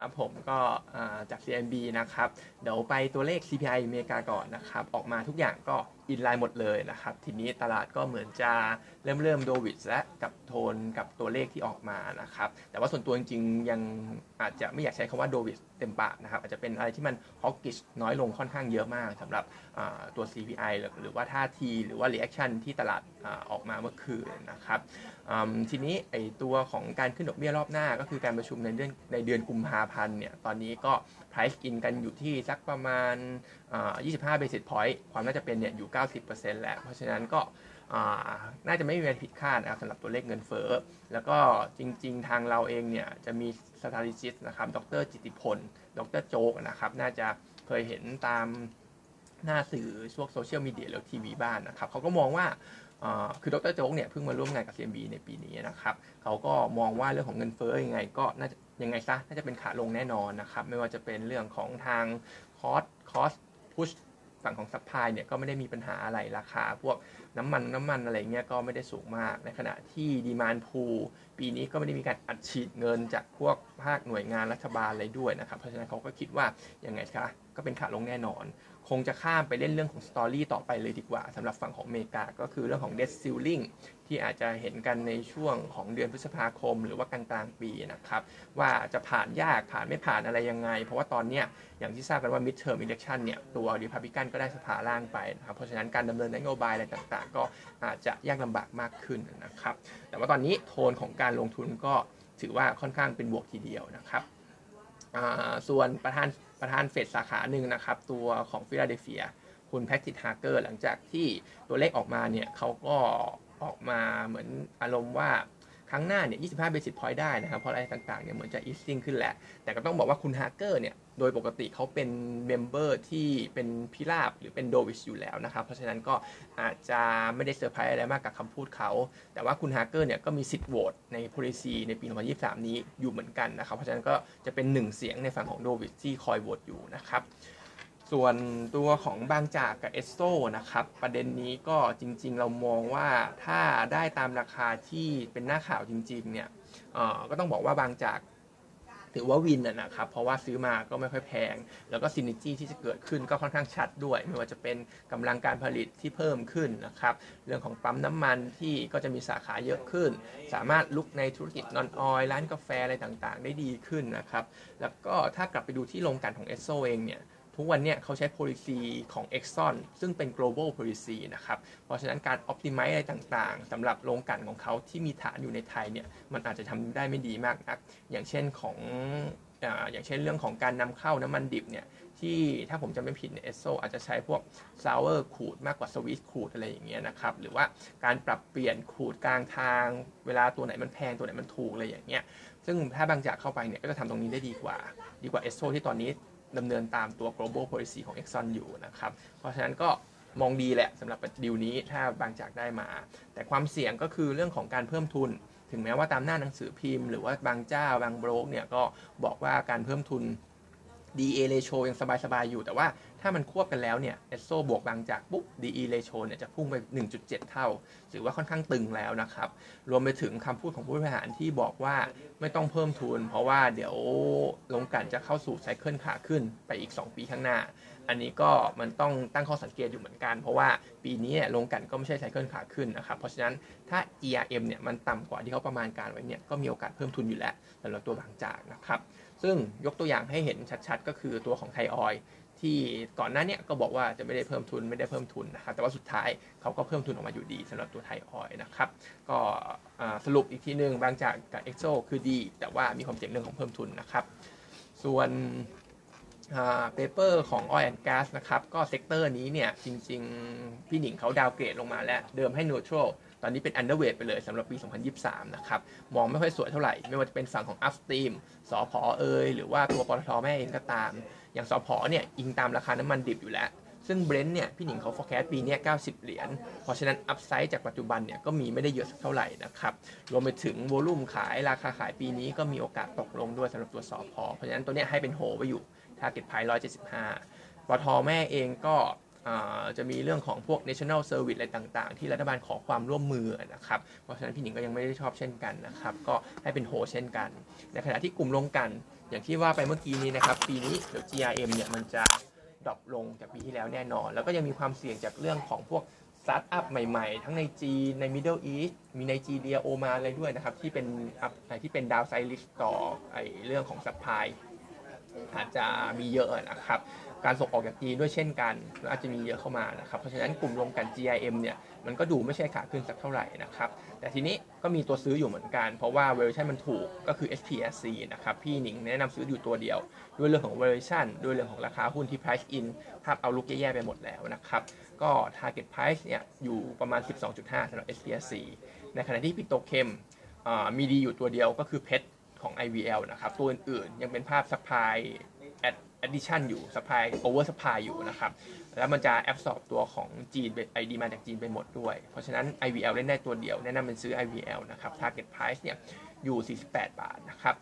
ครับผมก็จาก CMB นะครับ เดี๋ยวไปตัวเลข CPI อเมริกาก่อนนะครับ ออกมาทุกอย่างก็ อินไลน์หมดเลยนะครับ ทีนี้ตลาดก็เหมือนจะเริ่มเริ่มโดวิดและกับโทนกับตัวเลขที่ออกมานะครับ แต่ว่าส่วนตัวจริงๆ ยังอาจจะไม่อยากใช้คำว่าโดวิดเต็มปากนะครับ อาจจะเป็นอะไรที่มันฮอกกิชน้อยลงค่อนข้างเยอะมากสำหรับตัว CPI หรือว่าท่าทีหรือว่า reaction ที่ตลาดออกมาเมื่อคืนนะครับทีนี้ไอตัวของการขึ้นดอกเบี้ยรอบหน้า ก็คือการประชุมในเดือนในเดือนกุมภาพันธ์เนี่ยตอนนี้ก็ price in กันอยู่ที่สักประมาณ 25 basis point ความน่าจะเป็นเนี่ยอยู่90%แล้วเพราะฉะนั้นก็น่าจะไม่มีอะไรผิดคาดนะครับสำหรับตัวเลขเงินเฟ้อ แล้วก็จริง ๆ ทางเราเองเนี่ยจะมีสถานิจิตนะครับ ดรจิติพล ดรโจ๊กนะครับ น่าจะเคยเห็นตามหน้าสื่อช่วงโซเชียลมีเดียหรือทีวีบ้านนะครับเขาก็มองว่าคือดรโจ๊กเนี่ยเพิ่งมาร่วมงานกับ CMB ในปีนี้นะครับเขาก็มองว่าเรื่องของเงินเฟ้อยังไง ก็น่าจะยังไงซะน่าจะเป็นขาลงแน่นอนนะครับ ไม่ว่าจะเป็นเรื่องของทาง cost cost push ฝั่งของ supply เนี่ยก็ไม่ได้มีปัญหาอะไรราคา พวกน้ำมันน้ำมันอะไรเงี้ยก็ไม่ได้สูงมาก ในขณะที่ demand pull ปีนี้ก็ไม่ได้มีการอัดฉีดเงินจากพวกภาคหน่วยงานรัฐบาลอะไรด้วยนะครับ เพราะฉะนั้นเขาก็คิดว่ายังไงคะก็เป็นขาลงแน่นอน คงจะข้ามไปเล่นเรื่องของสตอรี่ต่อไปเลยดีกว่าสำหรับฝั่งของอเมริกา ก็คือเรื่องของเด t ซิลลิงที่อาจจะเห็นกันในช่วงของเดือนพฤษภาคม หรือว่ากลางกลางปีนะครับ ว่าจะผ่านยากผ่านไม่ผ่านอะไรยังไง เพราะว่าตอนนี้อย่างที่ทราบกันว่า midterm election เนี่ยตัวริพับลิกันก็ได้สภาล่างไปนะครับเพราะฉะนั้นการดำเนินนโยบายอะไรต่างๆ ก็อาจจะยากลำบากมากขึ้นนะครับ แต่ว่าตอนนี้โทนของการลงทุนก็ถือว่าค่อนข้างเป็นบวกทีเดียวนะครับ ส่วนประธานประธานเฟดสาขาหนึ่งนะครับ ตัวของฟิลาเดลเฟีย คุณแพทริกฮาร์เกอร์หลังจากที่ตัวเลขออกมาเนี่ยเขาก็ออกมาเหมือนอารมณ์ว่า ครั้งหน้าเนี่ย 25 basis point ได้นะครับ เพราะอะไรต่างๆ เนี่ยเหมือนจะ easing ขึ้นแหละ แต่ก็ต้องบอกว่าคุณฮาร์เกอร์เนี่ย โดยปกติเขาเป็น member ที่เป็นพิราบหรือเป็น dovish อยู่แล้วนะครับ เพราะฉะนั้นก็อาจจะไม่ได้เซอร์ไพรส์อะไรมากกับคำพูดเขา แต่ว่าคุณฮาร์เกอร์เนี่ยก็มีสิทธิ์โหวตใน policy ในปี 2023 นี้อยู่เหมือนกันนะครับ เพราะฉะนั้นก็จะเป็นหนึ่งเสียงในฝั่งของโดวิชที่คอยโหวตอยู่นะครับ ส่วนตัวของบางจากกับเอสโซนะครับ ประเด็นนี้ก็จริงๆ เรามองว่าถ้าได้ตามราคาที่เป็นหน้าข่าวจริงๆ เนี่ยก็ต้องบอกว่าบางจากถือว่าวินนะครับ เพราะว่าซื้อมาก็ไม่ค่อยแพง แล้วก็ซินิจี้ที่จะเกิดขึ้นก็ค่อนข้างชัดด้วย ไม่ว่าจะเป็นกำลังการผลิตที่เพิ่มขึ้นนะครับ เรื่องของปั๊มน้ำมันที่ก็จะมีสาขาเยอะขึ้น สามารถลุกในธุรกิจนอนออยร้านกาแฟอะไรต่างๆ ได้ดีขึ้นนะครับ แล้วก็ถ้ากลับไปดูที่โรงกันของเอสโซเองเนี่ย ทุกวันนี้เขาใช้ policy ของ Exxon ซึ่งเป็น global policy นะครับ เพราะฉะนั้นการ optimize อะไรต่างๆสำหรับโรงกลั่นของเขาที่มีฐานอยู่ในไทยเนี่ยมันอาจจะทำได้ไม่ดีมากนัก อย่างเช่นของอย่างเช่นเรื่องของการนำเข้าน้ำมันดิบเนี่ยที่ถ้าผมจำไม่ผิดเนี่ยเอสโซอาจจะใช้พวก sour crude มากกว่า sweet crude อะไรอย่างเงี้ยนะครับ หรือว่าการปรับเปลี่ยน crude กลางทาง เวลาตัวไหนมันแพงตัวไหนมันถูกอะไรอย่างเงี้ยซึ่งถ้าบางจากเข้าไปเนี่ยก็จะทำตรงนี้ได้ดีกว่า ดีกว่าเอสโซที่ตอนนี้ ดำเนินตามตัว global policy ของ Exxon อยู่นะครับ เพราะฉะนั้นก็มองดีแหละสำหรับดีลนี้ถ้าบางจากได้มา แต่ความเสี่ยงก็คือเรื่องของการเพิ่มทุน ถึงแม้ว่าตามหน้าหนังสือพิมพ์ หรือว่าบางเจ้าบางโบรกเนี่ยก็บอกว่าการเพิ่มทุน DA ratio ยังสบายๆอยู่แต่ว่า ถ้ามันควบกันแล้วเนี่ยเอสโซบวกบางจากปุ๊บ DE ratio เนี่ยจะพุ่งไป 1.7 เท่า ถือว่าค่อนข้างตึงแล้วนะครับ รวมไปถึงคำพูดของผู้บริหารที่บอกว่าไม่ต้องเพิ่มทุน เพราะว่าเดี๋ยวลงกันจะเข้าสู่ไซเคิลขาขึ้นไปอีก 2 ปีข้างหน้า อันนี้ก็มันต้องตั้งข้อสังเกตอยู่เหมือนกัน เพราะว่าปีนี้ลงกันก็ไม่ใช่ไซเคิลขาขึ้นนะครับเพราะฉะนั้นถ้า GRM เนี่ยมันต่ำกว่าที่เขาประมาณการไว้เนี่ยก็มีโอกาสเพิ่มทุนอยู่แล้วสำหรับตัวบางจากนะครับซึ่งยกตัวอย่างให้เห็นชัดๆ ก็คือตัวของไทยออยที่ก่อนหน้าเนี้ก็บอกว่าจะไม่ได้เพิ่มทุนไม่ได้เพิ่มทุนนะครับแต่ว่าสุดท้ายเขาก็เพิ่มทุนออกมาอยู่ดีสำหรับตัวไทยออยนะครับก็สรุปอีกทีหนึ่งบางจากกับเอสโซคือดี แต่ว่ามีความเสี่ยงเรื่องของเพิ่มทุนนะครับส่วน paper ของ Oil and Gas นะครับ ก็ sector นี้เนี่ย จริง ๆ พี่หนิงเขา downgrade ลงมาแล้ว เดิมให้ neutral ตอนนี้เป็น underweight ไปเลยสำหรับปี 2023 นะครับ มองไม่ค่อยสวยเท่าไหร่ ไม่ว่าจะเป็นฝั่งของ upstream สอพอเอยหรือว่าตัวปตทแม่เองก็ตาม อย่างสอพอเนี่ย อิงตามราคาน้ำมันดิบอยู่แล้ว ซึ่งเบรนท์เนี่ยพี่หนิงเขา forecast ปีนี้ 90 เหรียญ เพราะฉะนั้น upside จากปัจจุบันเนี่ยก็มีไม่ได้เยอะสักเท่าไหร่นะครับ รวมไปถึง volume ขายราคาขายปีนี้ก็มีโอกาสตกลงด้วยสำหรับตัวสอพอเพราะฉะนั้นตัวเนี้ให้เป็นโฮไว้อยู่ target price 175 ปตทแม่เองก็จะมีเรื่องของพวก national service อะไรต่าง ๆ ที่รัฐบาลขอความร่วมมือนะครับ เพราะฉะนั้นพี่หนิงก็ยังไม่ได้ชอบเช่นกันนะครับ ก็ให้เป็นโฮเช่นกัน ในขณะที่กลุ่มโรงกลั่น อย่างที่ว่าไปเมื่อกี้นี้นะครับ ปีนี้เดี๋ยว GRM เนี่ยมันจะ drop ลงจากปีที่แล้วแน่นอน แล้วก็ยังมีความเสี่ยงจากเรื่องของพวก start up ใหม่ๆ ทั้งในจีนใน Middle East มีไนจีเรียโอมานอะไรด้วยนะครับ ที่เป็นอัพที่เป็นดาวไซริสต่อไอเรื่องของสัพพาย อาจจะมีเยอะนะครับ การส่งออกจากจีนด้วยเช่นกันอาจจะมีเยอะเข้ามานะครับ เพราะฉะนั้นกลุ่มรวมกัน GIM เนี่ยมันก็ดูไม่ใช่ขาขึ้นสักเท่าไหร่นะครับ แต่ทีนี้ก็มีตัวซื้ออยู่เหมือนกัน เพราะว่า valuation มันถูกก็คือ SPSC นะครับ พี่หนิงแนะนำซื้ออยู่ตัวเดียว ด้วยเรื่องของ valuation ด้วยเรื่องของราคาหุ้นที่ price in ภาพเอาลุกแย่ๆไปหมดแล้วนะครับ ก็ target price เนี่ยอยู่ประมาณ 12.5สำหรับ SPSC ในขณะที่ปิโตเคมมีดีอยู่ตัวเดียวก็คือเพชร ของ IVL นะครับ ตัวอื่นๆยังเป็นภาพ supply addition อยู่ supply over supply อยู่นะครับ แล้วมันจะ absorb ตัวของจีนไอดีมาจากจีนไปหมดด้วย เพราะฉะนั้น IVL เล่นได้ตัวเดียว แนะนำเป็นซื้อ IVL นะครับ target price เนี่ยอยู่ 48 บาทนะครับ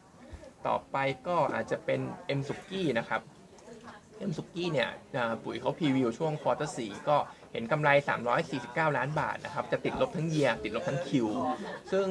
ต่อไปก็อาจจะเป็น M สุกี้นะครับ M สุกี้เนี่ยปุ๋ยเขา preview ช่วง quarter 4 ก็ เห็นกำไร 349 ล้านบาทนะครับจะติดลบทั้ง year ติดลบทั้ง Q ซึ่ง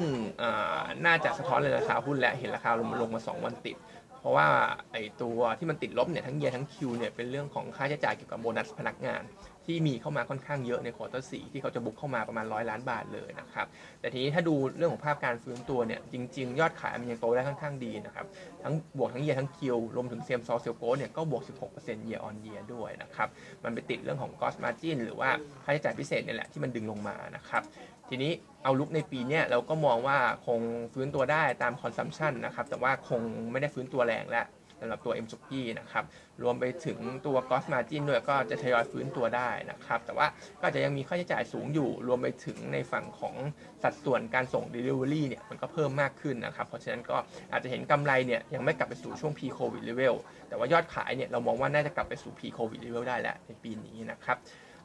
น่าจะสะท้อนเลยราคาหุ้นและเห็นราคาลงมาลงมา 2 วันติด เพราะว่าไอตัวที่มันติดลบเนี่ยทั้ง year ทั้ง Q เนี่ยเป็นเรื่องของค่าใช้จ่ายเกี่ยวกับโบนัสพนักงาน ที่มีเข้ามาค่อนข้างเยอะใน quarter 4 ที่เขาจะ book เข้ามาประมาณร้อยล้านบาทเลยนะครับแต่ทีนี้ถ้าดูเรื่องของภาพการฟื้นตัวเนี่ยจริง ๆ ยอดขายมันยังโตได้ค่อนข้างดีนะครับทั้งบวกทั้งเยียทั้งคิวรวมถึงเซียมซอเซลโกเนี่ยก็บวก 16% year on year ด้วยนะครับมันไปติดเรื่องของ cost margin หรือว่าค่าใช้จ่ายพิเศษเนี่ยแหละที่มันดึงลงมานะครับทีนี้เอาลุกในปีเนี้ยเราก็มองว่าคงฟื้นตัวได้ตาม consumption นะครับแต่ว่าคงไม่ได้ฟื้นตัวแรงแล้ว สำหรับตัว M สุกี้นะครับรวมไปถึงตัว cost margin ด้วยก็จะทยอยฟื้นตัวได้นะครับ แต่ว่าก็จะยังมีค่าใช้จ่ายสูงอยู่ รวมไปถึงในฝั่งของสัดส่วนการส่ง delivery เนี่ยมันก็เพิ่มมากขึ้นนะครับ เพราะฉะนั้นก็อาจจะเห็นกำไรเนี่ยยังไม่กลับไปสู่ช่วง pre covid level แต่ว่ายอดขายเนี่ยเรามองว่าน่าจะกลับไปสู่ pre covid level ได้แล้วในปีนี้นะครับ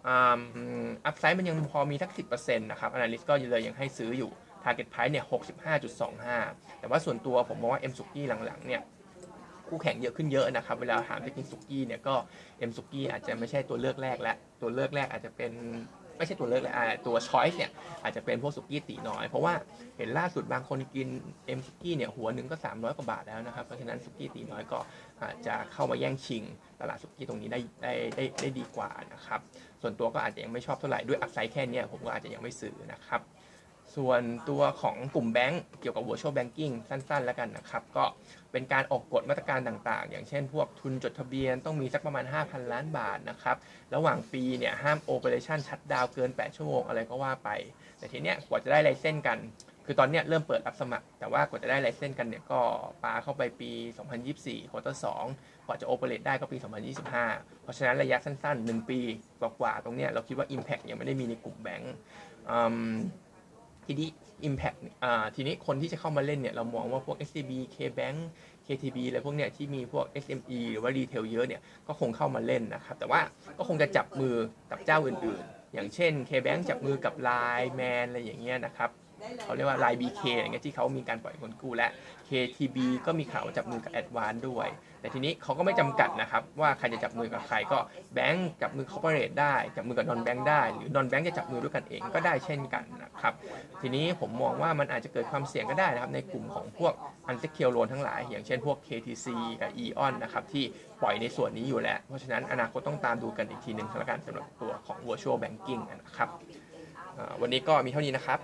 อัพไซด์มันยังพอมีทัก10%นต์นะครับ Analyst ก็เลยยังให้ซื้ออยู่ Target Price เนี่ย65.25แต่ว่าส่วนตัวผมมองว่า M สุกี้หลังๆเนี่ย คู่แข่งเยอะขึ้นเยอะนะครับ เวลาถามจะกินสุกี้เนี่ยก็ M สุกี้อาจจะไม่ใช่ตัวเลือกแรกและตัวเลือกแรกอาจจะเป็นไม่ใช่ตัวเลือกแรกอ่าตัว Choice เนี่ยอาจจะเป็นพวกสุกี้ตีน้อย เพราะว่าเห็นล่าสุดบางคนกิน M สุกี้เนี่ยหัวหนึ่งก็ 300 กว่าบาทแล้วนะครับ เพราะฉะนั้นสุกี้ตีน้อยก็อาจจะเข้ามาแย่งชิง ตลาดสุกี้ตรงนี้ได้ได้ได้ได้ดีกว่านะครับ ส่วนตัวก็อาจจะยังไม่ชอบเท่าไหร่ด้วยอัพไซด์แค่เนี้ยผมก็อาจจะยังไม่ซื้อนะครับ ส่วนตัวของกลุ่มแบงก์เกี่ยวกับ virtual banking สั้นๆ แล้วกันนะครับ ก็เป็นการออกกฎมาตรการต่างๆ อย่างเช่น พวกทุนจดทะเบียนต้องมีสักประมาณ 5,000 ล้านบาทนะครับ ระหว่างปีเนี่ยห้าม operation shutdown เกิน 8 ชั่วโมงอะไรก็ว่าไป แต่ทีเนี้ยกว่าจะได้ license กัน คือตอนเนี้ยเริ่มเปิดรับสมัคร แต่ว่ากว่าจะได้ license กันเนี่ยก็ปาเข้าไปปี 2024 quarter 2กว่าจะ operate ได้ก็ปี 2025 เพราะฉะนั้นระยะสั้น ๆ 1 ปีกว่าๆตรงเนี้ยเราคิดว่า Impact ยังไม่ได้มีในกลุ่มแบงก์ ทีนี้ Impact อ่าทีนี้คนที่จะเข้ามาเล่นเนี่ย เรามองว่าพวก SCB KBank KTB อะไรพวกเนี้ยที่มีพวก SME หรือว่า retail เยอะเนี่ย ก็คงเข้ามาเล่นนะครับ แต่ว่าก็คงจะจับมือกับเจ้าอื่นๆ อย่างเช่น KBank จับมือกับ Line Man อะไรอย่างเงี้ยนะครับเขาเรียกว่า Line BK อย่างเงี้ยที่เขามีการปล่อยเงินกู้และ KTB ก็มีข่าวจับมือกับ Advance ด้วย แต่ทีนี้เขาก็ไม่จำกัดนะครับ ว่าใครจะจับมือกับใครก็แบงก์จับมือ corporate ได้ จับมือกับ non bank ได้ หรือ non bank จะจับมือด้วยกันเองก็ได้เช่นกันนะ ครับทีนี้ผมมองว่ามันอาจจะเกิดความเสี่ยงก็ได้นะครับ ในกลุ่มของพวกอันเซคเคิลโลนทั้งหลาย อย่างเช่นพวก KTC กับ Eon นะครับที่ปล่อยในส่วนนี้อยู่แล้ว เพราะฉะนั้นอนาคตต้องตามดูกันอีกทีหนึ่งสำหรับการสำหรับตัวของ virtual banking นะครับวันนี้ก็มีเท่านี้นะครับ